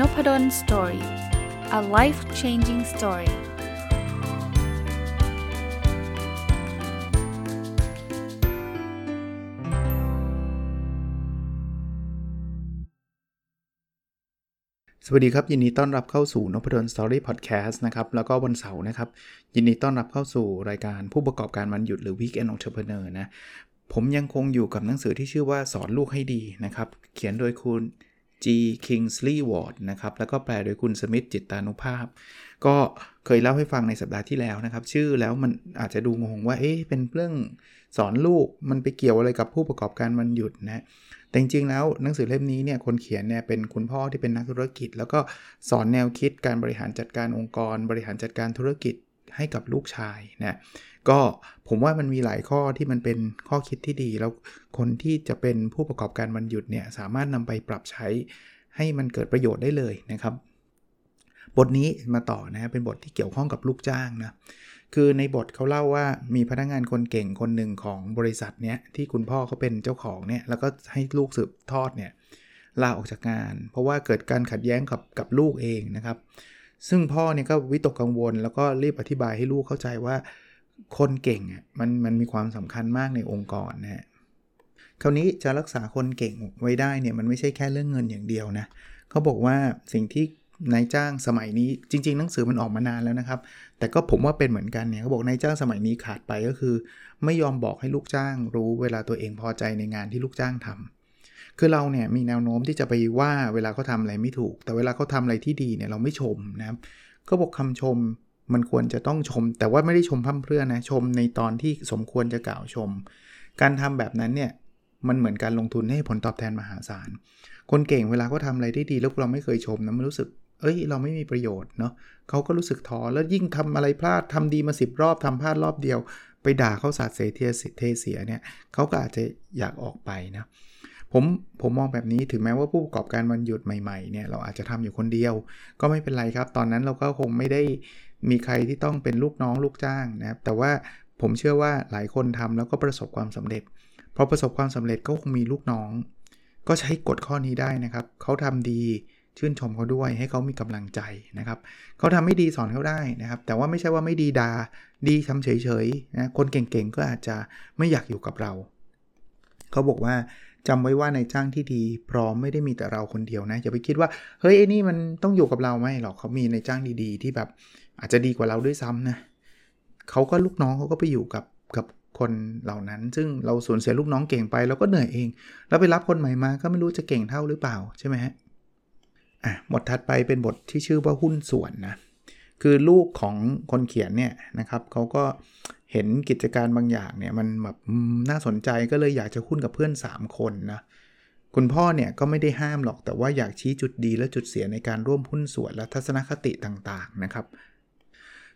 Nopadol Story a life changing story สวัสดีครับ ยินดีต้อนรับเข้าสู่นพดล Story พอดแคสต์นะครับ แล้วก็วันเสาร์นะครับ ยินดีต้อนรับเข้าสู่รายการผู้ประกอบการวันหยุดหรือ Weekend Entrepreneur นะ ผมยังคงอยู่กับหนังสือที่ชื่อว่าสอนลูกให้ดีนะครับ เขียนโดยคุณ G Kingsley Ward นะครับ แล้วก็แปลโดยคุณสมิธจิตตานุภาพ ก็เคยเล่าให้ฟังในสัปดาห์ที่แล้วนะครับ ชื่อแล้วมันอาจจะดูงงว่า เอ๊ะ เป็นเรื่องสอนลูก มันไปเกี่ยวอะไรกับผู้ประกอบการมันหยุดนะ แต่จริงๆแล้วหนังสือเล่มนี้เนี่ย คนเขียนเนี่ยเป็นคุณพ่อที่เป็นนักธุรกิจ แล้วก็สอนแนวคิดการบริหารจัดการองค์กร บริหารจัดการธุรกิจ ให้กับลูกชายนะก็ผมว่ามันมีหลายข้อที่มันเป็นข้อคิดที่ดี แล้วคนที่จะเป็นผู้ประกอบการวันหยุดเนี่ยสามารถนำไปปรับใช้ให้มันเกิดประโยชน์ได้เลยนะครับ บทนี้มาต่อนะเป็นบทที่เกี่ยวข้องกับลูกจ้างนะคือในบทเขาเล่าว่ามีพนักงานคนเก่งคนหนึ่งของบริษัทเนี้ยที่คุณพ่อเขาเป็นเจ้าของเนี่ยแล้วก็ให้ลูกสืบทอดเนี่ยลาออกจากงาน เพราะว่าเกิดการขัดแย้งกับกับลูกเองนะครับ ซึ่งพ่อเนี่ยก็วิตกกังวล แล้วก็รีบอธิบายให้ลูกเข้าใจว่าคนเก่งอะมันมันมีความสำคัญมากในองค์กรนะฮะคราวนี้จะรักษาคนเก่งไว้ได้เนี่ยมันไม่ใช่แค่เรื่องเงินอย่างเดียวนะเขาบอกว่าสิ่งที่นายจ้างสมัยนี้จริง ๆ หนังสือมันออกมานานแล้วนะครับ แต่ก็ผมว่าเป็นเหมือนกันเนี่ยเขาบอกนายจ้างสมัยนี้ขาดไปก็คือ ไม่ยอมบอกให้ลูกจ้างรู้เวลาตัวเองพอใจในงานที่ลูกจ้างทำ คือเราเนี่ยมีแนวโน้มที่จะไปว่าเวลาเขาทาอะไรไม่ถูก แต่เวลาเขาทาอะไรที่ดีเนี่ยเราไม่ชมนะครับก็บอกคำชมมันควรจะต้องชม แต่ว่าไม่ได้ชมพั่มเพรื่อนะชมในตอนที่สมควรจะกล่าวชม การทำแบบนั้นเนี่ยมันเหมือนการลงทุนให้ผลตอบแทนมหาศาล คนเก่งเวลาเขาทาอะไรได้ดีแล้วเราไม่เคยชมนะมันรู้สึก เอ้ย เราไม่มีประโยชน์เนาะเขาก็รู้สึกท้อแล้วยิ่งทำอะไรพลาดทำดีมา 10 รอบทำพลาดรอบเดียว ไปด่าเขาสาดเสียเทเทเสียเนี่ยเขาก็อาจจะอยากออกไปนะ ผมผมมองแบบนี้ถึงแม้ว่าผู้ประกอบการวันหยุดใหม่ๆเนี่ยเราอาจจะทำอยู่คนเดียว ก็ไม่เป็นไรครับ ตอนนั้นเราก็คงไม่ได้มีใครที่ต้องเป็นลูกน้องลูกจ้างนะครับแต่ว่าผมเชื่อว่าหลายคนทำแล้วก็ประสบความสำเร็จพอประสบความสำเร็จก็คงมีลูกน้อง ก็ใช้กฎข้อนี้ได้นะครับเขาทำดีชื่นชมเขาด้วยให้เขามีกำลังใจนะครับเขาทำไม่ดีสอนเขาได้นะครับ แต่ว่าไม่ใช่ว่าไม่ดีดาดีทำเฉยๆนะคนเก่งๆก็อาจจะไม่อยากอยู่กับเรา เขาบอกว่า จำไว้ว่าในจ้างที่ดี พร้อมไม่ได้มีแต่เราคนเดียวนะอย่าไปคิดว่าเฮ้ยไอ้นี่มันต้องอยู่กับเราไม่หรอกเขามีในจ้างดีๆ ที่แบบอาจจะดีกว่าเราด้วยซ้ำนะเขาก็ลูกน้องเขาก็ไปอยู่กับกับคนเหล่านั้น ซึ่งเราสูญเสียลูกน้องเก่งไปเราก็เหนื่อยเอง แล้วไปรับคนใหม่มาก็ไม่รู้จะเก่งเท่าหรือเปล่าใช่ไหมฮะอะบทถัดไปเป็นบทที่ชื่อว่าหุ้นส่วนนะคือลูกของคนเขียนเนี่ยนะครับเขาก็ เห็นกิจการบางอย่างเนี่ยมันแบบน่าสนใจก็เลยอยากจะหุ้นกับเพื่อน 3 คนนะคุณพ่อเนี่ยก็ไม่ได้ห้ามหรอกแต่ว่าอยากชี้จุดดีและจุดเสียในการร่วมหุ้นส่วนและทัศนคติต่างๆนะครับ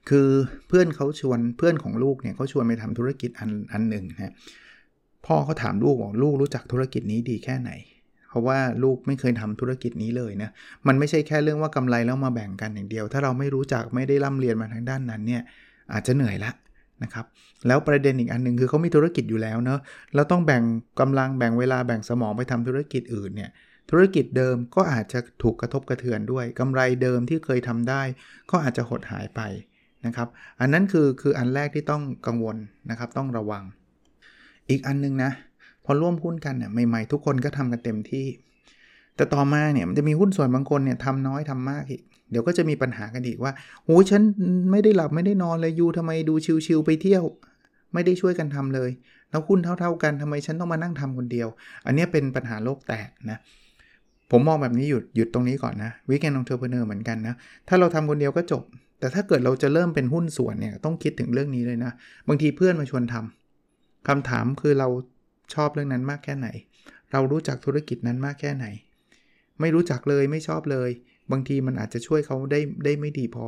คือเพื่อนเขาชวนเพื่อนของลูกเนี่ยเขาชวนไปทำธุรกิจอันอันหนึ่งนะพ่อเขาถามลูกบอกลูกรู้จักธุรกิจนี้ดีแค่ไหน เพราะว่าลูกไม่เคยทำธุรกิจนี้เลยนะมันไม่ใช่แค่เรื่องว่ากำไรแล้วมาแบ่งกันอย่างเดียว ถ้าเราไม่รู้จักไม่ได้ร่ำเรียนมาทางด้านนั้นเนี่ยอาจจะเหนื่อยละ นะครับแล้วประเด็นอีกอันหนึ่งคือเขามีธุรกิจอยู่แล้วเนาะแล้วต้องแบ่งกำลังแบ่งเวลาแบ่งสมองไปทำธุรกิจอื่นเนี่ยธุรกิจเดิมก็อาจจะถูกกระทบกระเทือนด้วยกำไรเดิมที่เคยทำได้ ก็อาจจะหดหายไปนะครับอันนั้นคือคืออันแรกที่ต้องกังวลนะครับต้องระวัง อีกอันนึงนะพอร่วมหุ้นกันเนี่ยใหม่ๆทุกคนก็ทำกันเต็มที่ แต่ต่อมาเนี่ยมันจะมีหุ้นส่วนบางคนเนี่ยทำน้อยทำมากอีก เดี๋ยวก็จะมีปัญหากันอีกว่าโอ้ฉันไม่ได้หลับไม่ได้นอนเลยยูทำไมดูชิวๆไปเที่ยว ไม่ได้ช่วยกันทำเลย แล้วหุ้นเท่า ๆกันทำไมฉันต้องมานั่งทำคนเดียว อันนี้เป็นปัญหาโลกแตกนะผมมองแบบนี้หยุดหยุดตรงนี้ก่อนนะวิกเกนองเทอร์เพเนอร์เหมือนกันนะถ้าเราทำคนเดียวก็จบ แต่ถ้าเกิดเราจะเริ่มเป็นหุ้นส่วนเนี่ยต้องคิดถึงเรื่องนี้เลยนะ บางทีเพื่อนมาชวนทำคำถามคือเราชอบเรื่องนั้นมากแค่ไหน เรารู้จักธุรกิจนั้นมากแค่ไหน ไม่รู้จักเลยไม่ชอบเลย บางทีมันอาจจะช่วยเขาได้ได้ไม่ดีพอ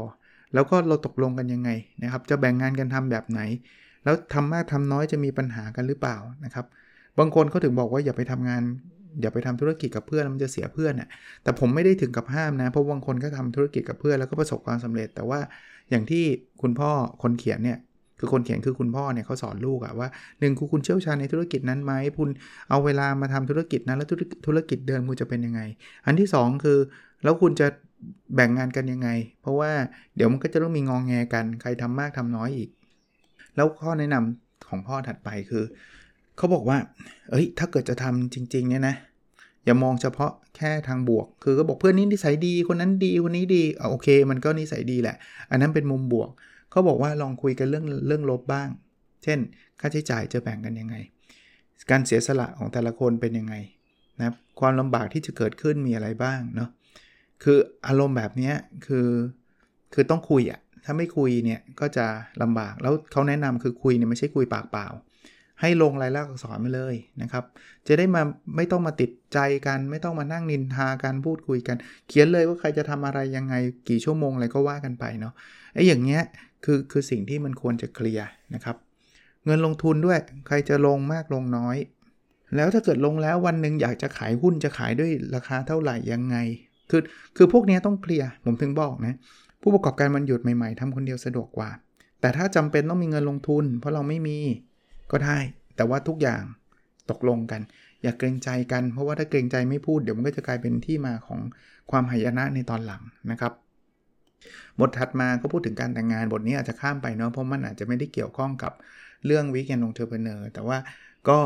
แล้วก็เราตกลงกันยังไงนะครับ จะแบ่งงานกันทำแบบไหน แล้วทำมากทำน้อยจะมีปัญหากันหรือเปล่านะครับ บางคนเขาถึงบอกว่าอย่าไปทำงานอย่าไปทำธุรกิจกับเพื่อนมันจะเสียเพื่อนน่ะแต่ผมไม่ได้ถึงกับห้ามนะ เพราะบางคนก็ทำธุรกิจกับเพื่อนแล้วก็ประสบความสำเร็จ แต่ว่าอย่างที่คุณพ่อคนเขียนเนี่ยคือคนเขียนคือคุณพ่อเนี่ยเขาสอนลูกอะว่าหนึ่งคือคุณเชี่ยวชาญในธุรกิจนั้นไหมคุณเอาเวลามาทำธุรกิจนั้นแล้วธุรกิจเดิมคุณจะเป็นยังไง อันที่ 2 คือ แล้วคุณจะแบ่งงานกันยังไง เพราะว่าเดี๋ยวมันก็จะต้องมีงองแงกัน ใครทำมากทำน้อยอีก แล้วข้อแนะนำของพ่อถัดไปคือ เขาบอกว่า เอ้ย ถ้าเกิดจะทำจริง ๆ เนี่ยนะ อย่ามองเฉพาะแค่ทางบวก คือก็บอกเพื่อนนี้นิสัยดี คนนั้นดี คนนี้ดีโอเค มันก็นิสัยดีแหละ อันนั้นเป็นมุมบวก เขาบอกว่าลองคุยกันเรื่องเรื่องลบบ้าง เช่น ค่าใช้จ่ายจะแบ่งกันยังไง การเสียสละของแต่ละคนเป็นยังไงนะความลำบากที่จะเกิดขึ้นมีอะไรบ้างเนาะ คืออารมณ์แบบนี้คือคือต้องคุยอะถ้าไม่คุยเนี่ยก็จะลำบากแล้วเขาแนะนำคือคุยเนี่ยไม่ใช่คุยปากเปล่า ให้ลงรายลักษณ์อักษรมาเลยนะครับ จะได้มาไม่ต้องมาติดใจกัน ไม่ต้องมานั่งนินทากันพูดคุยกัน เขียนเลยว่าใครจะทำอะไรยังไงกี่ชั่วโมงอะไรก็ว่ากันไปเนาะไอ้อย่างเงี้ยคือคือสิ่งที่มันควรจะเคลียร์นะครับ เงินลงทุนด้วยใครจะลงมากลงน้อย แล้วถ้าเกิดลงแล้ววันหนึ่งอยากจะขายหุ้นจะขายด้วยราคาเท่าไหร่ยังไง คือคือพวกนี้ต้องเคลียร์ผมถึงบอกนะผู้ประกอบการมันหยุดใหม่ๆทำคนเดียวสะดวกกว่า แต่ถ้าจำเป็นต้องมีเงินลงทุน เพราะเราไม่มีก็ได้ แต่ว่าทุกอย่างตกลงกัน อย่าเกรงใจกัน เพราะว่าถ้าเกรงใจไม่พูดเดี๋ยวมันก็จะกลายเป็นที่มาของความหายนะในตอนหลังนะครับบทถัดมาก็พูดถึงการแต่งงานบทนี้อาจจะข้ามไปเนาะเพราะมันอาจจะไม่ได้เกี่ยวข้องกับเรื่อง Weekend Entrepreneur แต่ว่าก็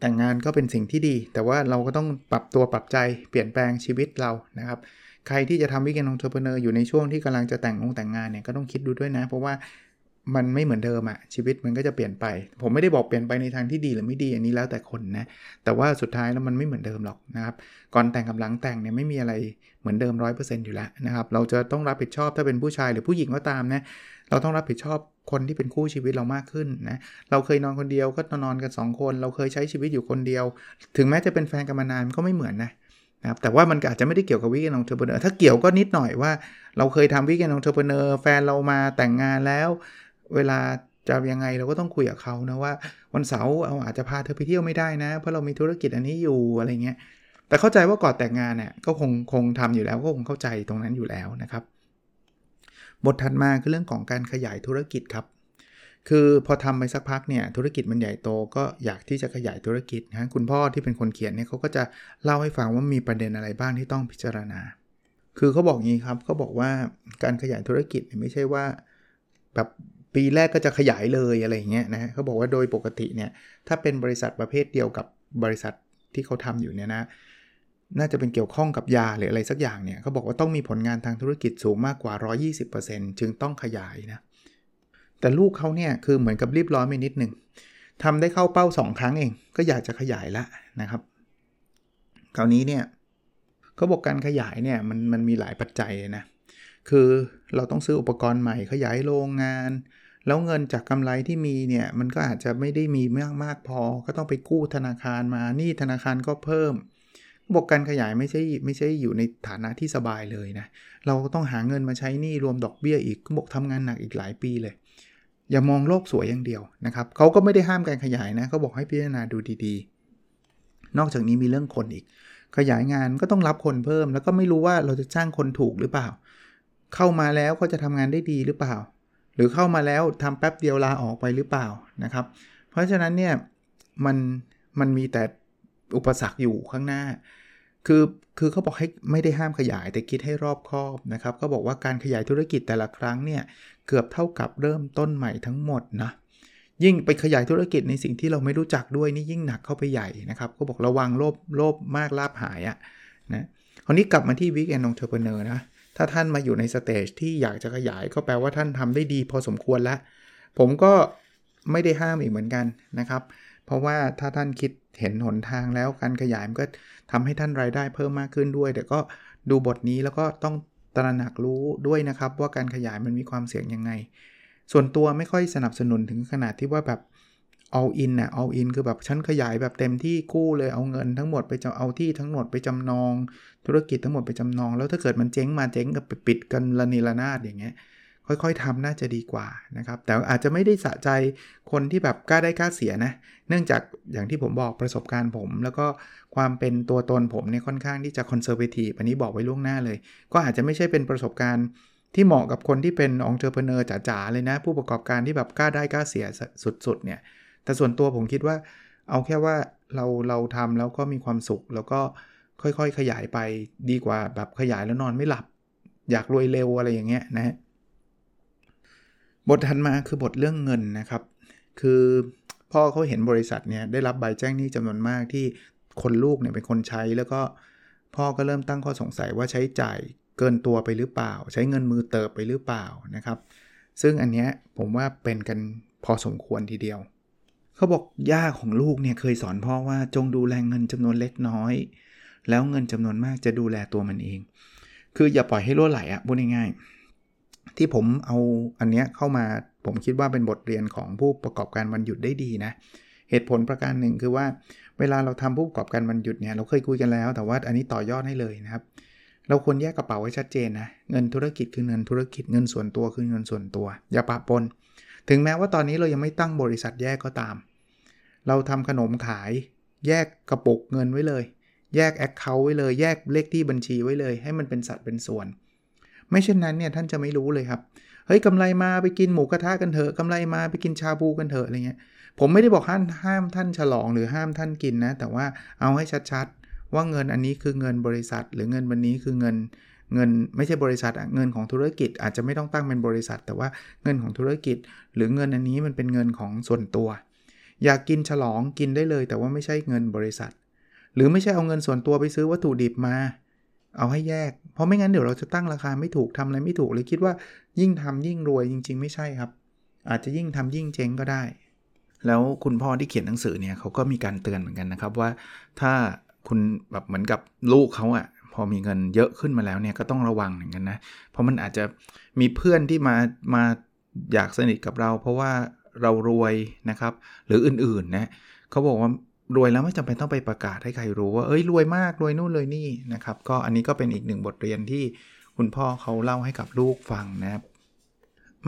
แต่งงานก็เป็นสิ่งที่ดี แต่ว่าเราก็ต้องปรับตัวปรับใจเปลี่ยนแปลงชีวิตเรานะครับ ใครที่จะทำ Weekend Entrepreneur อยู่ในช่วงที่กำลังจะแต่งงแต่งงานเนี่ยก็ต้องคิดดูด้วยนะ เพราะว่า มันไม่เหมือนเดิมอะชีวิตมันก็จะเปลี่ยนไป ผมไม่ได้บอกเปลี่ยนไปในทางที่ดีหรือไม่ดีอันนี้แล้วแต่คนนะ แต่ว่าสุดท้ายแล้วมันไม่เหมือนเดิมหรอกนะครับก่อนแต่งกับหลังแต่งเนี่ยไม่มีอะไรเหมือนเดิม 100%อยู่แล้วนะครับเราจะต้องรับผิดชอบถ้าเป็นผู้ชายหรือผู้หญิงก็ตามนะเราต้องรับผิดชอบคนที่เป็นคู่ชีวิตเรามากขึ้นนะเราเคยนอนคนเดียวก็นอนกัน 2 คน เราเคยใช้ชีวิตอยู่คนเดียว ถึงแม้จะเป็นแฟนกันมานานก็ไม่เหมือนนะนะครับแต่ว่ามันอาจจะไม่ได้เกี่ยวกับ Weekend Entrepreneur ถ้าเกี่ยวก็นิดหน่อยว่า เราเคยทำ Weekend Entrepreneur แฟนเรามาแต่งงานแล้ว เวลาจะยังไงเราก็ต้องคุยกับเขานะว่าวันเสาร์เอาอาจจะพาเธอไปเที่ยวไม่ได้นะ เพราะเรามีธุรกิจอันนี้อยู่อะไรเงี้ยแต่เข้าใจว่าก่อนแต่งงานเนี่ยก็คงคงทำอยู่แล้วก็คงเข้าใจตรงนั้นอยู่แล้วนะครับ บทถัดมาคือเรื่องของการขยายธุรกิจครับ คือพอทำไปสักพักเนี่ยธุรกิจมันใหญ่โตก็อยากที่จะขยายธุรกิจนะคุณพ่อที่เป็นคนเขียนเนี่ยเขาก็จะเล่าให้ฟังว่ามีประเด็นอะไรบ้างที่ต้องพิจารณา คือเขาบอกงี้ครับเขาบอกว่าการขยายธุรกิจไม่ใช่ว่าแบบ ปีแรกก็จะขยายเลยอะไรเงี้ยนะเขาบอกว่าโดยปกติเนี่ยถ้าเป็นบริษัทประเภทเดียวกับบริษัทที่เขาทำอยู่เนี่ยนะน่าจะเป็นเกี่ยวข้องกับยาหรืออะไรสักอย่างเนี่ยเขาบอกว่าต้องมีผลงานทางธุรกิจสูงมากกว่า 120%จึงต้องขยายนะแต่ลูกเขาเนี่ยคือเหมือนกับรีบร้อนไปนิดหนึ่งทำได้เข้าเป้า 2 ครั้งเอง ก็อยากจะขยายละนะครับ คราวนี้เนี่ยเขาบอกการขยายเนี่ยมันมันมีหลายปัจจัยนะคือเราต้องซื้ออุปกรณ์ใหม่ขยายโรงงาน แล้วเงินจากกำไรที่มีเนี่ยมันก็อาจจะไม่ได้มีมากมากพอ ก็ต้องไปกู้ธนาคารมานี่ธนาคารก็เพิ่มบอกการขยายไม่ใช่ไม่ใช่อยู่ในฐานะที่สบายเลยนะ เราต้องหาเงินมาใช้นี่รวมดอกเบี้ยอีกกบอกทำงานหนักอีกหลายปีเลย อย่ามองโลกสวยอย่างเดียวนะครับเขาก็ไม่ได้ห้ามการขยายนะเขาบอกให้พิจารณาดูดีๆ นอกจากนี้มีเรื่องคนอีก ขยายงานก็ต้องรับคนเพิ่ม แล้วก็ไม่รู้ว่าเราจะจ้างคนถูกหรือเปล่า เข้ามาแล้วเขาจะทำงานได้ดีหรือเปล่า หรือเข้ามาแล้วทำแป๊บเดียวลาออกไปหรือเปล่านะครับ เพราะฉะนั้นเนี่ยมันมันมีแต่อุปสรรคอยู่ข้างหน้า คือคือเขาบอกให้ไม่ได้ห้ามขยายแต่คิดให้รอบคอบนะครับเขาบอกว่าการขยายธุรกิจแต่ละครั้งเนี่ยเกือบเท่ากับเริ่มต้นใหม่ทั้งหมดนะยิ่งไปขยายธุรกิจในสิ่งที่เราไม่รู้จักด้วยนี่ยิ่งหนักเข้าไปใหญ่นะครับเขาบอกระวังโลภโลภมากลาภหายอะนะคราวนี้กลับมาที่ Weekend Entrepreneur นะ ถ้าท่านมาอยู่ใน stage ที่อยากจะขยายก็แปลว่าท่านทำได้ดีพอสมควรแล้ว ผมก็ไม่ได้ห้ามอีกเหมือนกันนะครับ เพราะว่าถ้าท่านคิดเห็นหนทางแล้วการขยายมันก็ทำให้ท่านรายได้เพิ่มมากขึ้นด้วย แต่ก็ดูบทนี้แล้วก็ต้องตระหนักรู้ด้วยนะครับ ว่าการขยายมันมีความเสี่ยงยังไง ส่วนตัวไม่ค่อยสนับสนุนถึงขนาดที่ว่าแบบ all in นะ all in คือแบบฉันขยายแบบเต็มที่กู้เลยเอาเงินทั้งหมดไปจะเอาที่ทั้งหมดไปจำนอง ธุรกิจทั้งหมดไปจำนอง แล้วถ้าเกิดมันเจ๊งมาเจ๊งกับปิดกันละนิระนาดอย่างเงี้ยค่อยๆทำน่าจะดีกว่านะครับ แต่อาจจะไม่ได้สะใจคนที่แบบกล้าได้กล้าเสียนะ เนื่องจากอย่างที่ผมบอกประสบการณ์ผม แล้วก็ความเป็นตัวตนผมเนี่ยค่อนข้างที่จะคอนเซอร์เวทีฟอันนี้บอกไว้ล่วงหน้าเลย ก็อาจจะไม่ใช่เป็นประสบการณ์ที่เหมาะกับคนที่เป็นองค์เทอเพเนอร์จ๋าๆเลยนะ ผู้ประกอบการที่แบบกล้าได้กล้าเสียสุดๆเนี่ย แต่ส่วนตัวผมคิดว่าเอาแค่ว่าเราเราทำแล้วก็มีความสุข แล้วก็ค่อยๆ ขยายไปดีกว่าแบบขยายแล้วนอนไม่หลับ อยากรวยเร็วอะไรอย่างเงี้ยนะบทถัดมาคือบทเรื่องเงินนะครับ คือพ่อเขาเห็นบริษัทเนี่ยได้รับใบแจ้งหนี้จำนวนมากที่คนลูกเนี่ยเป็นคนใช้ แล้วก็พ่อก็เริ่มตั้งข้อสงสัยว่าใช้จ่ายเกินตัวไปหรือเปล่า ใช้เงินมือเติบไปหรือเปล่านะครับ ซึ่งอันเนี้ยผมว่าเป็นกันพอสมควรทีเดียว เขาบอกย่าของลูกเนี่ยเคยสอนพ่อว่าจงดูแลเงินจำนวนเล็กน้อย แล้วเงินจำนวนมากจะดูแลตัวมันเอง คืออย่าปล่อยให้รั่วไหลอะพูดง่ายๆที่ผมเอาอันเนี้ยเข้ามาผมคิดว่าเป็นบทเรียนของผู้ประกอบการวันหยุดได้ดีนะ เหตุผลประการหนึ่งคือว่าเวลาเราทำผู้ประกอบการวันหยุดเนี่ยเราเคยคุยกันแล้ว แต่ว่าอันนี้ต่อยอดให้เลยนะครับ เราควรแยกกระเป๋าไว้ชัดเจนนะเงินธุรกิจคือเงินธุรกิจเงินส่วนตัวคือเงินส่วนตัว อย่าปะปน ถึงแม้ว่าตอนนี้เรายังไม่ตั้งบริษัทแยกก็ตาม เราทำขนมขายแยกกระปุกเงินไว้เลย แยกแอคเคาท์ไว้เลย แยกเลขที่บัญชีไว้เลย ให้มันเป็นสัดเป็นส่วน ไม่เช่นนั้นเนี่ยท่านจะไม่รู้เลยครับ เฮ้ยกำไรมาไปกินหมูกระทะกันเถอะกำไรมาไปกินชาบูกันเถอะอะไรเงี้ย ผมไม่ได้บอกห้ามห้ามท่านฉลองหรือห้ามท่านกินนะ แต่ว่าเอาให้ชัดๆ ว่าเงินอันนี้คือเงินบริษัท หรือเงินวันนี้คือเงิน เงินไม่ใช่บริษัทเงินของธุรกิจอาจจะไม่ต้องตั้งเป็นบริษัท แต่ว่าเงินของธุรกิจ หรือเงินอันนี้มันเป็นเงินของส่วนตัว อยากกินฉลองกินได้เลย แต่ว่าไม่ใช่เงินบริษัท หรือไม่ใช่เอาเงินส่วนตัวไปซื้อวัตถุดิบมา เอาให้แยก เพราะไม่งั้นเดี๋ยวเราจะตั้งราคาไม่ถูกทำอะไรไม่ถูกเลยคิดว่ายิ่งทำยิ่งรวยจริง ๆ ไม่ใช่ครับ อาจจะยิ่งทำยิ่งเจ๊งก็ได้ แล้วคุณพ่อที่เขียนหนังสือเนี่ยเขาก็มีการเตือนเหมือนกันนะครับว่า ถ้าคุณแบบเหมือนกับลูกเขาอะ พอมีเงินเยอะขึ้นมาแล้วเนี่ยก็ต้องระวังเหมือนกันนะ เพราะมันอาจจะมีเพื่อนที่มามาอยากสนิทกับเรา เพราะว่าเรารวยนะครับ หรืออื่นๆนะเขาบอกว่ารวยแล้วไม่จำเป็นต้องไปประกาศให้ใครรู้ว่าเอ้ยรวยมากรวยนู่นเลยนี่นะครับ ก็อันนี้ก็เป็นอีกหนึ่งบทเรียนที่คุณพ่อเขาเล่าให้กับลูกฟังนะครับ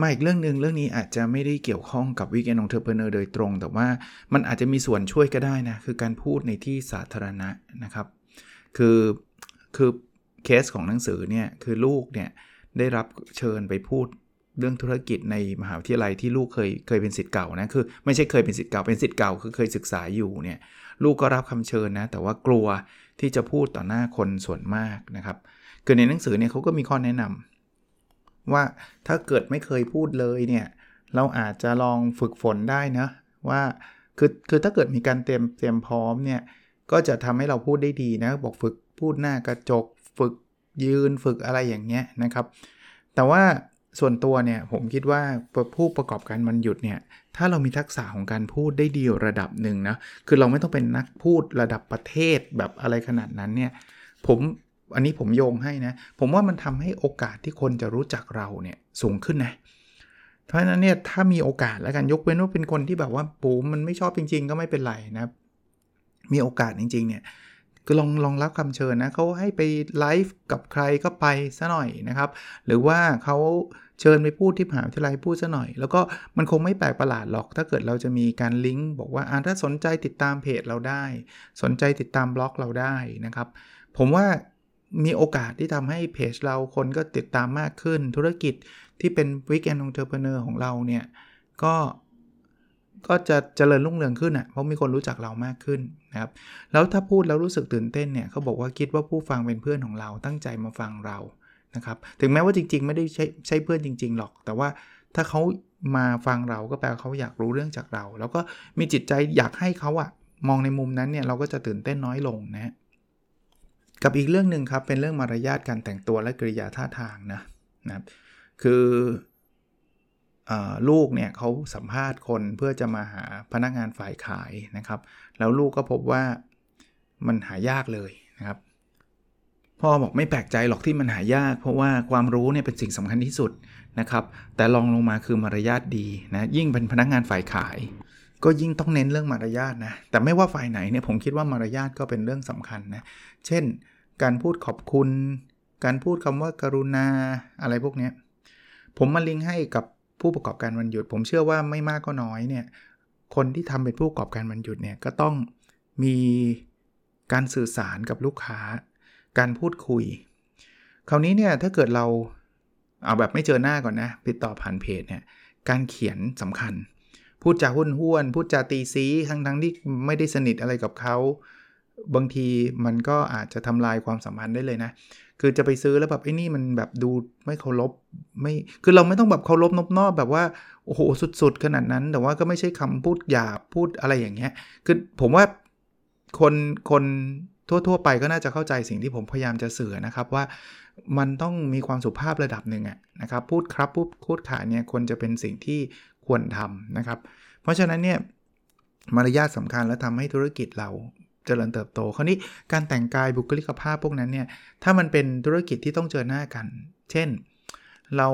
มาอีกเรื่องหนึ่งเรื่องนี้อาจจะไม่ได้เกี่ยวข้องกับวิกแอนองเทอร์เพเนอร์โดยตรง แต่ว่ามันอาจจะมีส่วนช่วยก็ได้นะ คือการพูดในที่สาธารณะนะครับ คือ คือเคสของหนังสือเนี่ยคือลูกเนี่ยได้รับเชิญไปพูดเรื่องธุรกิจในมหาวิทยาลัยที่ลูกเคยเคยเป็นสิทธิ์เก่านะคือไม่ใช่เคยเป็นสิทธิ์เก่าเป็นสิทธิ์เก่าคือเคยศึกษาอยู่เนี่ยลูกก็รับคำเชิญนะแต่ว่ากลัวที่จะพูดต่อหน้าคนส่วนมากนะครับคือในหนังสือเนี่ยเขาก็มีข้อแนะนำว่าถ้าเกิดไม่เคยพูดเลยเนี่ยเราอาจจะลองฝึกฝนได้นะว่าคือคือถ้าเกิดมีการเตรียมเตรียมพร้อมเนี่ยก็จะทำให้เราพูดได้ดีนะบอกฝึก พูดหน้ากระจก ฝึกยืนฝึกอะไรอย่างเงี้ยนะครับ แต่ว่าส่วนตัวเนี่ยผมคิดว่าผู้ประกอบการมันหยุดเนี่ยถ้าเรามีทักษะของการพูดได้ดีระดับหนึ่งนะคือเราไม่ต้องเป็นนักพูดระดับประเทศแบบอะไรขนาดนั้นเนี่ยผมอันนี้ผมโยงให้นะ ผมว่ามันทำให้โอกาสที่คนจะรู้จักเราเนี่ยสูงขึ้นนะ เพราะฉะนั้นเนี่ยถ้ามีโอกาสแล้วกันยกเว้นว่าเป็นคนที่แบบว่าปูมันไม่ชอบจริง ๆ ก็ไม่เป็นไรนะ มีโอกาสจริง ๆ เนี่ย ก็ลองลองรับคำเชิญนะเขาให้ไปไลฟ์กับใครก็ไปซะหน่อยนะครับ หรือว่าเขาเชิญไปพูดที่มหาวิทยาลัยพูดซะหน่อย แล้วก็มันคงไม่แปลกประหลาดหรอก ถ้าเกิดเราจะมีการลิงก์บอกว่าถ้าสนใจติดตามเพจเราได้ สนใจติดตามบล็อกเราได้นะครับ ผมว่ามีโอกาสที่ทำให้เพจเราคนก็ติดตามมากขึ้น ธุรกิจที่เป็น Weekend Entrepreneur ของเราเนี่ยก็ ก็จะเจริญรุ่งเรืองขึ้นอะเพราะมีคนรู้จักเรามากขึ้นนะครับแล้วถ้าพูดแล้วรู้สึกตื่นเต้นเนี่ยเขาบอกว่าคิดว่าผู้ฟังเป็นเพื่อนของเราตั้งใจมาฟังเรานะครับถึงแม้ว่าจริง ๆ ไม่ได้ใช่ใช่เพื่อนจริง ๆ หรอก แต่ว่าถ้าเขามาฟังเราก็แปลว่าเขาอยากรู้เรื่องจากเรา แล้วก็มีจิตใจอยากให้เขาอะมองในมุมนั้นเนี่ยเราก็จะตื่นเต้นน้อยลงนะกับอีกเรื่องหนึ่งครับเป็นเรื่องมารยาทการแต่งตัวและกริยาท่าทางนะนะครับคือ ลูกเนี่ยเขาสัมภาษณ์คนเพื่อจะมาหาพนักงานฝ่ายขายนะครับ แล้วลูกก็พบว่ามันหายากเลยนะครับพ่อบอกไม่แปลกใจหรอกที่มันหายาก เพราะว่าความรู้เนี่ยเป็นสิ่งสำคัญที่สุดนะครับ แต่ลองลงมาคือมารยาทดีนะยิ่งเป็นพนักงานฝ่ายขาย ก็ยิ่งต้องเน้นเรื่องมารยาทนะแต่ไม่ว่าฝ่ายไหนเนี่ยผมคิดว่ามารยาทก็เป็นเรื่องสำคัญนะเช่น การพูดขอบคุณ การพูดคำว่ากรุณาอะไรพวกนี้ผมมาลิงก์ให้กับ ผู้ประกอบการวันหยุด ผมเชื่อว่าไม่มากก็น้อยเนี่ยคนที่ทำเป็นผู้ประกอบการวันหยุดเนี่ยก็ต้องมีการสื่อสารกับลูกค้า การพูดคุย คราวนี้เนี่ยถ้าเกิดเราเอาแบบไม่เจอหน้าก่อนนะติดต่อผ่านเพจเนี่ยการเขียนสำคัญ พูดจาหุ้นห้วนพูดจาตีซีทั้งทั้งที่ไม่ได้สนิทอะไรกับเขา บางทีมันก็อาจจะทำลายความสัมพันธ์ได้เลยนะ คือจะไปซื้อแล้วแบบไอ้นี่มันแบบดูไม่เคารพไม่คือเราไม่ต้องแบบเคารพนบนอบแบบว่าโอ้โหสุดๆ ขนาดนั้น แต่ว่าก็ไม่ใช่คำพูดหยาบพูดอะไรอย่างเงี้ย คือผมว่าคนคนทั่ว ๆ ไปก็น่าจะเข้าใจสิ่งที่ผมพยายามจะสื่อนะครับว่ามันต้องมีความสุภาพระดับหนึ่งอะนะครับ พูดครับพูดพูดขาเนี่ยควรจะเป็นสิ่งที่ควรทำนะครับ เพราะฉะนั้นเนี่ยมารยาทสำคัญและทำให้ธุรกิจเรา เจริญเติบโต คราวนี้การแต่งกายบุคลิกภาพพวกนั้นเนี่ยถ้ามันเป็นธุรกิจที่ต้องเจอหน้ากัน เช่น เรา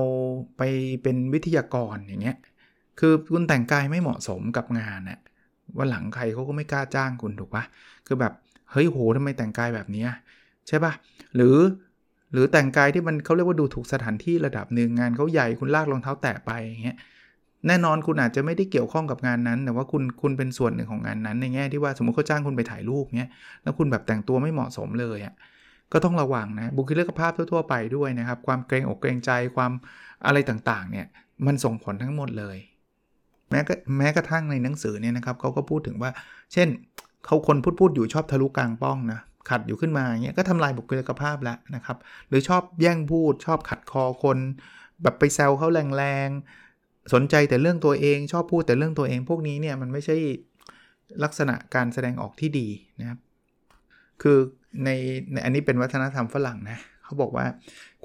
ไปเป็นวิทยากรอย่างเงี้ยคือคุณแต่งกายไม่เหมาะสมกับงานอะวันหลังใครเขาก็ไม่กล้าจ้างคุณถูกปะคือแบบเฮ้ยโหทำไมแต่งกายแบบนี้ใช่ปะหรือหรือแต่งกายที่มันเขาเรียกว่าดูถูกสถานที่ระดับหนึ่งงานเขาใหญ่คุณลากรองเท้าแตะไปอย่างเงี้ย แน่นอนคุณอาจจะไม่ได้เกี่ยวข้องกับงานนั้น แต่ว่าคุณคุณเป็นส่วนหนึ่งของงานนั้นในแง่ที่ว่าสมมติเขาจ้างคุณไปถ่ายรูปเงี้ยแล้วคุณแบบแต่งตัวไม่เหมาะสมเลยอะ่ะก็ต้องระวังนะบุคลิกภาพทั่วๆไปด้วยนะครับ ความเกรงอกเกรงใจความอะไรต่างๆเนี่ยมันส่งผลทั้งหมดเลย แม้กแม้กระทั่งในหนังสือเนี่ยนะครับเขาก็พูดถึงว่า เช่นเขาคนพูดพูดอยู่ชอบทะลุกลางป้องนะขัดอยู่ขึ้นมาอย่างเงี้ยก็ทำลายบุคลิกภาพแล้วนะครับ หรือชอบแย่งพูดชอบขัดคอคน แบบไปแซวเขาแรง สนใจแต่เรื่องตัวเอง ชอบพูดแต่เรื่องตัวเอง พวกนี้เนี่ยมันไม่ใช่ลักษณะการแสดงออกที่ดีนะครับ คือในในอันนี้เป็นวัฒนธรรมฝรั่งนะเขาบอกว่า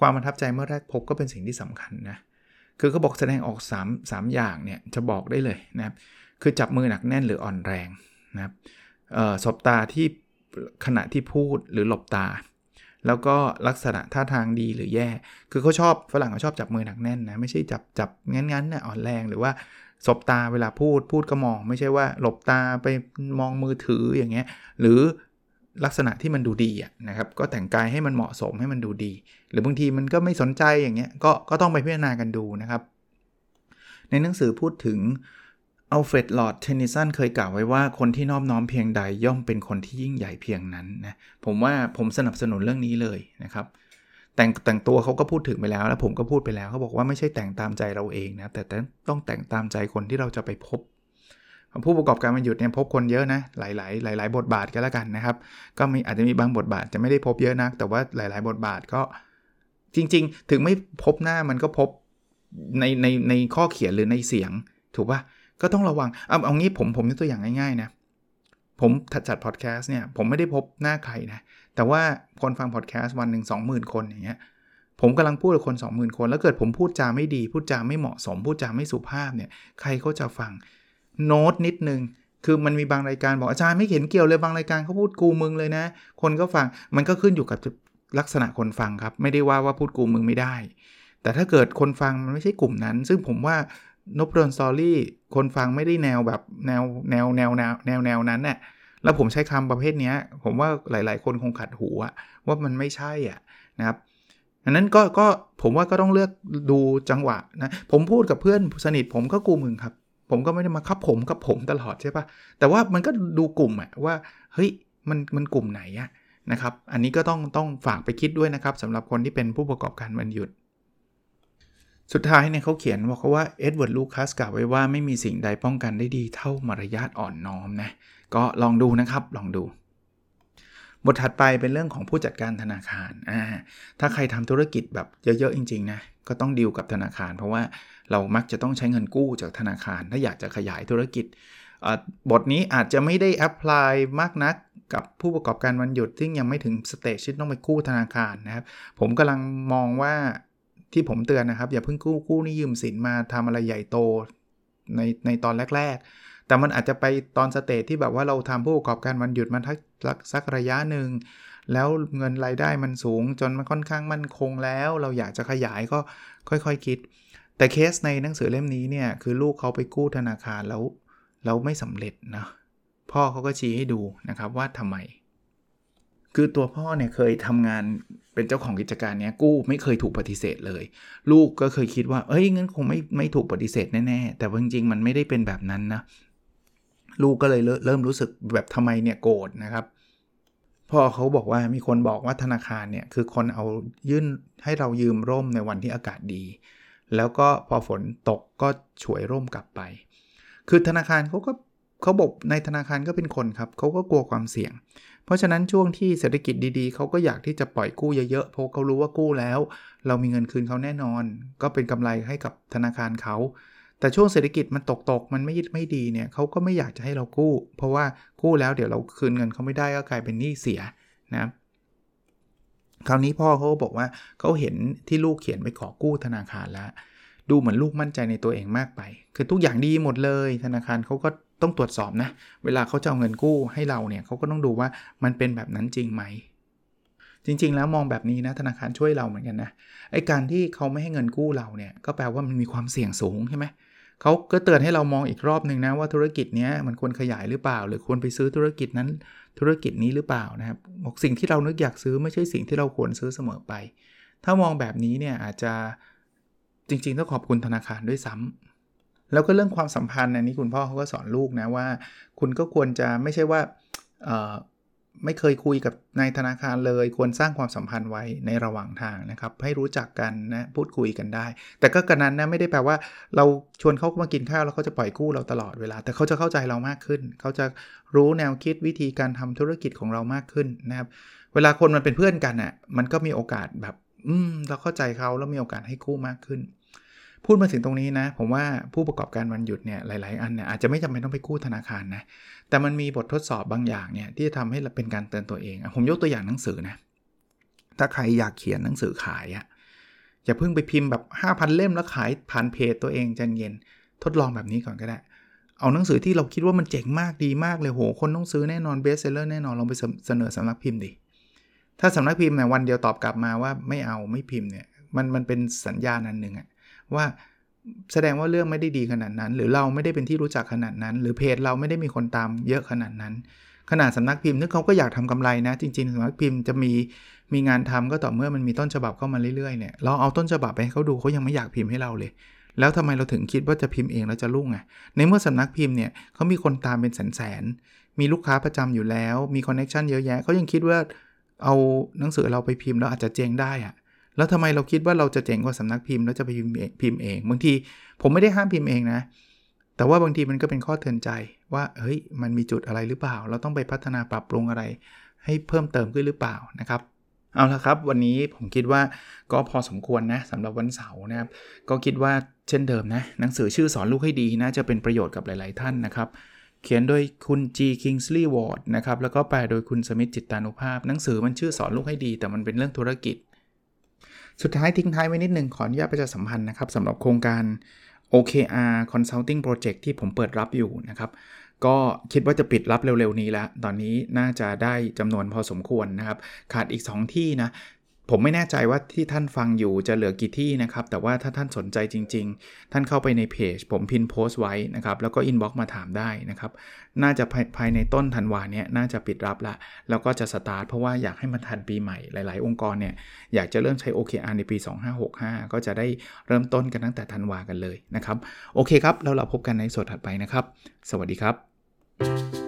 ความประทับใจเมื่อแรกพบก็เป็นสิ่งที่สำคัญนะคือเขาบอกแสดงออก3 3อย่างเนี่ยจะบอกได้เลยนะครับ คือจับมือหนักแน่นหรืออ่อนแรงนะครับสบตาที่ขณะที่พูดหรือหลบตา แล้วก็ลักษณะท่าทางดีหรือแย่ คือเขาชอบฝรั่งเขาชอบจับมือหนักแน่นนะ ไม่ใช่จับจับงั้นๆนะอ่อนแรงหรือว่าสบตาเวลาพูดพูดก็มอง ไม่ใช่ว่าหลบตาไปมองมือถืออย่างเงี้ยหรือลักษณะที่มันดูดีนะครับก็แต่งกายให้มันเหมาะสมให้มันดูดี หรือบางทีมันก็ไม่สนใจอย่างเงี้ยก็ก็ต้องไปพิจารณากันดูนะครับ ในหนังสือพูดถึง อัลเฟรดลอร์ดเทนนิสันเคยกล่าวไว้ว่าคนที่นอบน้อมเพียงใดย่อมเป็นคนที่ยิ่งใหญ่เพียงนั้นนะผมว่าผมสนับสนุนเรื่องนี้เลยนะครับ แต่งแต่งตัวเขาก็พูดถึงไปแล้ว แล้วผมก็พูดไปแล้วเขาบอกว่าไม่ใช่แต่งตามใจเราเองนะแต่ต้องแต่งตามใจคนที่เราจะไปพบ ผู้ประกอบการมันหยุดเนี่ยพบคนเยอะนะหลาย ๆ หลาย ๆ บทบาทก็แล้วกันนะครับ ก็มีอาจจะมีบางบทบาทจะไม่ได้พบเยอะนัก แต่ว่าหลาย ๆ บทบาทก็จริง ๆ ถึงไม่พบหน้ามันก็พบในในในข้อเขียนหรือในเสียงถูกปะ ก็ต้องระวัง เอาเอางี้ผมผมยกตัวอย่างง่ายๆนะผมถัดจัดพอดแคสต์เนี่ยผมไม่ได้พบหน้าใครนะแต่ว่าคนฟังพอดแคสต์วันหนึ่งสองหมื่นคนอย่างเงี้ยผมกำลังพูดกับคน 20,000 คน แล้วเกิดผมพูดจาไม่ดี พูดจาไม่เหมาะสม พูดจาไม่สุภาพเนี่ยใครเขาจะฟังโน้ตนิดนึง คือมันมีบางรายการบอกอาจารย์ไม่เห็นเกี่ยวเลยบางรายการเขาพูดกูมึงเลยนะ คนก็ฟังมันก็ขึ้นอยู่กับลักษณะคนฟังครับ ไม่ได้ว่าว่าพูดกูมึงไม่ได้ แต่ถ้าเกิดคนฟังมันไม่ใช่กลุ่มนั้น ซึ่งผมว่า นบดอนสตอรี่คนฟังไม่ได้แนวแบบแนวแนวแนวแนวแนวแนวนั้นน่ะแล้วผมใช้คำประเภทนี้ผมว่าหลาย ๆ คนคงขัดหูว่ามันไม่ใช่อะนะครับอันนั้นก็ก็ผมว่าก็ต้องเลือกดูจังหวะนะผมพูดกับเพื่อนสนิทผมก็กูมึงครับ ผมก็ไม่ได้มาคับผมกับผมตลอดใช่ปะแต่ว่ามันก็ดูกลุ่มอะว่าเฮ้ยมันมันกลุ่มไหนอะนะครับ อันนี้ก็ต้องต้องฝากไปคิดด้วยนะครับสำหรับคนที่เป็นผู้ประกอบการวันหยุด สุดท้ายเนี่ยเขาเขียนบอกเขาว่าเอ็ดเวิร์ดลูคัสกล่าวไว้ว่าไม่มีสิ่งใดป้องกันได้ดีเท่ามารยาทอ่อนน้อมนะ ก็ลองดูนะครับลองดู บทถัดไปเป็นเรื่องของผู้จัดการธนาคารอ่าถ้าใครทำธุรกิจแบบเยอะๆจริงๆนะก็ต้องดีลกับธนาคาร เพราะว่าเรามักจะต้องใช้เงินกู้จากธนาคาร ถ้าอยากจะขยายธุรกิจบทนี้อาจจะไม่ได้ apply มากนักกับผู้ประกอบการวันหยุด ซึ่งยังไม่ถึง stage ที่ต้องไปกู้ธนาคารนะครับ ผมกำลังมองว่า ที่ผมเตือนนะครับ อย่าเพิ่งกู้กู้หนี้ยืมสินมาทำอะไรใหญ่โตในในตอนแรก ๆ แต่มันอาจจะไปตอน stage ที่แบบว่าเราทำผู้ประกอบการวันหยุดมาทักสักระยะหนึ่งแล้วเงินรายได้มันสูงจนมันค่อนข้างมั่นคงแล้ว เราอยากจะขยายก็ค่อยๆคคิด แต่เคสในหนังสือเล่มนี้เนี่ยคือลูกเขาไปกู้ธนาคารแล้วแล้วไม่สำเร็จนะพ่อเขาก็ชี้ให้ดูนะครับว่าทำไม คือตัวพ่อเนี่ยเคยทำงาน เป็นเจ้าของกิจการเนี้ยกู้ไม่เคยถูกปฏิเสธเลย ลูกก็เคยคิดว่า เอ้ยงั้นคงไม่ไม่ถูกปฏิเสธแน่ๆแต่จริงๆมันไม่ได้เป็นแบบนั้นนะลูกก็เลยเริ่มรู้สึกแบบทำไมเนี่ยโกรธนะครับพ่อเขาบอกว่ามีคนบอกว่าธนาคารเนี่ยคือคนเอายื่นให้เรายืมร่มในวันที่อากาศดี แล้วก็พอฝนตกก็ฉวยร่มกลับไป คือธนาคารเขาก็ เขาบอกในธนาคารก็เป็นคนครับเขาก็กลัวความเสี่ยง เพราะฉะนั้นช่วงที่เศรษฐกิจดีๆ เขาก็อยากที่จะปล่อยกู้เยอะๆเพราะเขารู้ว่ากู้แล้ว เรามีเงินคืนเขาแน่นอน ก็เป็นกำไรให้กับธนาคารเขา แต่ช่วงเศรษฐกิจมันตกตกมันไม่ไม่ดีเนี่ยเขาก็ไม่อยากจะให้เรากู้ เพราะว่ากู้แล้วเดี๋ยวเราคืนเงินเขาไม่ได้ก็กลายเป็นหนี้เสียนะครับคราวนี้พ่อเขาบอกว่าเขาเห็นที่ลูกเขียนไปขอกู้ธนาคารแล้ว ดูเหมือนลูกมั่นใจในตัวเองมากไป คือทุกอย่างดีหมดเลย ธนาคารเขาก็ต้องตรวจสอบนะ เวลาเขาจะเอาเงินกู้ให้เราเนี่ยเขาก็ต้องดูว่ามันเป็นแบบนั้นจริงไหม จริง ๆ แล้วมองแบบนี้นะธนาคารช่วยเราเหมือนกันนะ ไอ้การที่เขาไม่ให้เงินกู้เราเนี่ยก็แปลว่ามันมีความเสี่ยงสูงใช่ไหมเขาก็เตือนให้เรามองอีกรอบหนึ่งนะว่าธุรกิจนี้มันควรขยายหรือเปล่า หรือควรไปซื้อธุรกิจนั้นธุรกิจนี้หรือเปล่านะครับบอกสิ่งที่เรานึกอยากซื้อไม่ใช่สิ่งที่เราควรซื้อเสมอไป ถ้ามองแบบนี้เนี่ยอาจจะ จริงๆต้องขอบคุณธนาคารด้วยซ้ำแล้วก็เรื่องความสัมพันธ์อันนี้คุณพ่อเขาก็สอนลูกนะว่า คุณก็ควรจะไม่ใช่ว่าไม่เคยคุยกับนายธนาคารเลย ควรสร้างความสัมพันธ์ไว้ในระหว่างทางนะครับ ให้รู้จักกันนะพูดคุยกันได้ แต่ก็กระนั้นนะไม่ได้แปลว่า เราชวนเขามากินข้าวแล้วเขาจะปล่อยกู้เราตลอดเวลา แต่เขาจะเข้าใจเรามากขึ้น เขาจะรู้แนวคิดวิธีการทำธุรกิจของเรามากขึ้นนะครับ เวลาคนมันเป็นเพื่อนกันอะมันก็มีโอกาสแบบ อืมเราเข้าใจเขาแล้วมีโอกาสให้กู้มากขึ้น พูดมาถึงตรงนี้นะ ผมว่าผู้ประกอบการวันหยุดเนี่ยหลาย ๆ อันเนี่ยอาจจะไม่จำเป็นต้องไปกู้ธนาคารนะ แต่มันมีบททดสอบบางอย่างเนี่ยที่จะทำให้เป็นการเตือนตัวเอง ผมยกตัวอย่างหนังสือนะ ถ้าใครอยากเขียนหนังสือขายอะอย่าเพิ่งไปพิมพ์แบบ 5,000 เล่มแล้วขายผ่านเพจตัวเองใจเย็น ทดลองแบบนี้ก่อนก็ได้ เอาหนังสือที่เราคิดว่ามันเจ๋งมากดีมากเลยโห คนต้องซื้อแน่นอน bestseller แน่นอนลองไปเสนอสำนักพิมพ์ดิถ้าสำนักพิมพ์เนี่ยวันเดียวตอบกลับมาว่าไม่เอาไม่พิมพ์เนี่ยมันมันเป็นสัญญาณนันหนึ่งอะ ว่าแสดงว่าเรื่องไม่ได้ดีขนาดนั้น หรือเราไม่ได้เป็นที่รู้จักขนาดนั้น หรือเพจเราไม่ได้มีคนตามเยอะขนาดนั้น ขนาดสำนักพิมพ์นึกเขาก็อยากทำกำไรนะ จริงๆสำนักพิมพ์จะมีมีงานทำก็ต่อเมื่อมันมีต้นฉบับเข้ามาเรื่อยๆเนี่ยเราเอาต้นฉบับไปให้เขาดูเขายังไม่อยากพิมพ์ให้เราเลย แล้วทำไมเราถึงคิดว่าจะพิมพ์เองแล้วจะรุ่งอะในเมื่อสำนักพิมพ์เนี่ยเขามีคนตามเป็นแสนๆมีลูกค้าประจำอยู่แล้ว มีคอนเน็ชันเยอะแยะเขายังคิดว่าเอาหนังสือเราไปพิมพ์แล้วอาจจะเจงได้อะ แล้วทำไมเราคิดว่าเราจะเจ๋งกว่าสำนักพิมพ์แล้วจะไปพิมพ์พิมพ์เองบางทีผมไม่ได้ห้ามพิมพ์เองนะ แต่ว่าบางทีมันก็เป็นข้อเตือนใจว่าเฮ้ยมันมีจุดอะไรหรือเปล่า เราต้องไปพัฒนาปรับปรุงอะไร ให้เพิ่มเติมขึ้นหรือเปล่านะครับเอาละครับ วันนี้ผมคิดว่าก็พอสมควรนะสำหรับวันเสาร์นะครับก็คิดว่าเช่นเดิมนะหนังสือชื่อสอนลูกให้ดีนะจะเป็นประโยชน์กับหลาย ๆ ท่านนะครับ เขียนโดยคุณ G Kingsley Ward นะครับแล้วก็แปลโดยคุณสมิธจิตตานุภาพ หนังสือมันชื่อสอนลูกให้ดี แต่มันเป็นเรื่องธุรกิจ สุดท้ายทิ้งท้ายไว้นิดนึงขออนุญาตประชาสัมพันธ์นะครับสำหรับโครงการ OKR Consulting Project ที่ผมเปิดรับอยู่นะครับก็คิดว่าจะปิดรับเร็วๆนี้แล้ว ตอนนี้น่าจะได้จำนวนพอสมควรนะครับ ขาดอีก 2 ที่นะ ผมไม่แน่ใจว่าที่ท่านฟังอยู่จะเหลือกี่ที่นะครับ แต่ว่าถ้าท่านสนใจจริง ๆ ท่านเข้าไปในเพจ ผม pin โพสต์ไว้นะครับ แล้วก็ inbox มาถามได้นะครับ น่าจะภายในต้นธันวาเนี้ยน่าจะปิดรับละ แล้วก็จะสตาร์ทเพราะว่าอยากให้มันทันปีใหม่ หลาย ๆ องค์กรเนี่ยอยากจะเริ่มใช้ OKR ในปี 2565 ก็จะได้เริ่มต้นกันตั้งแต่ธันวากันเลยนะครับ โอเคครับ แล้วเราพบกันในสดถัดไปนะครับ สวัสดีครับ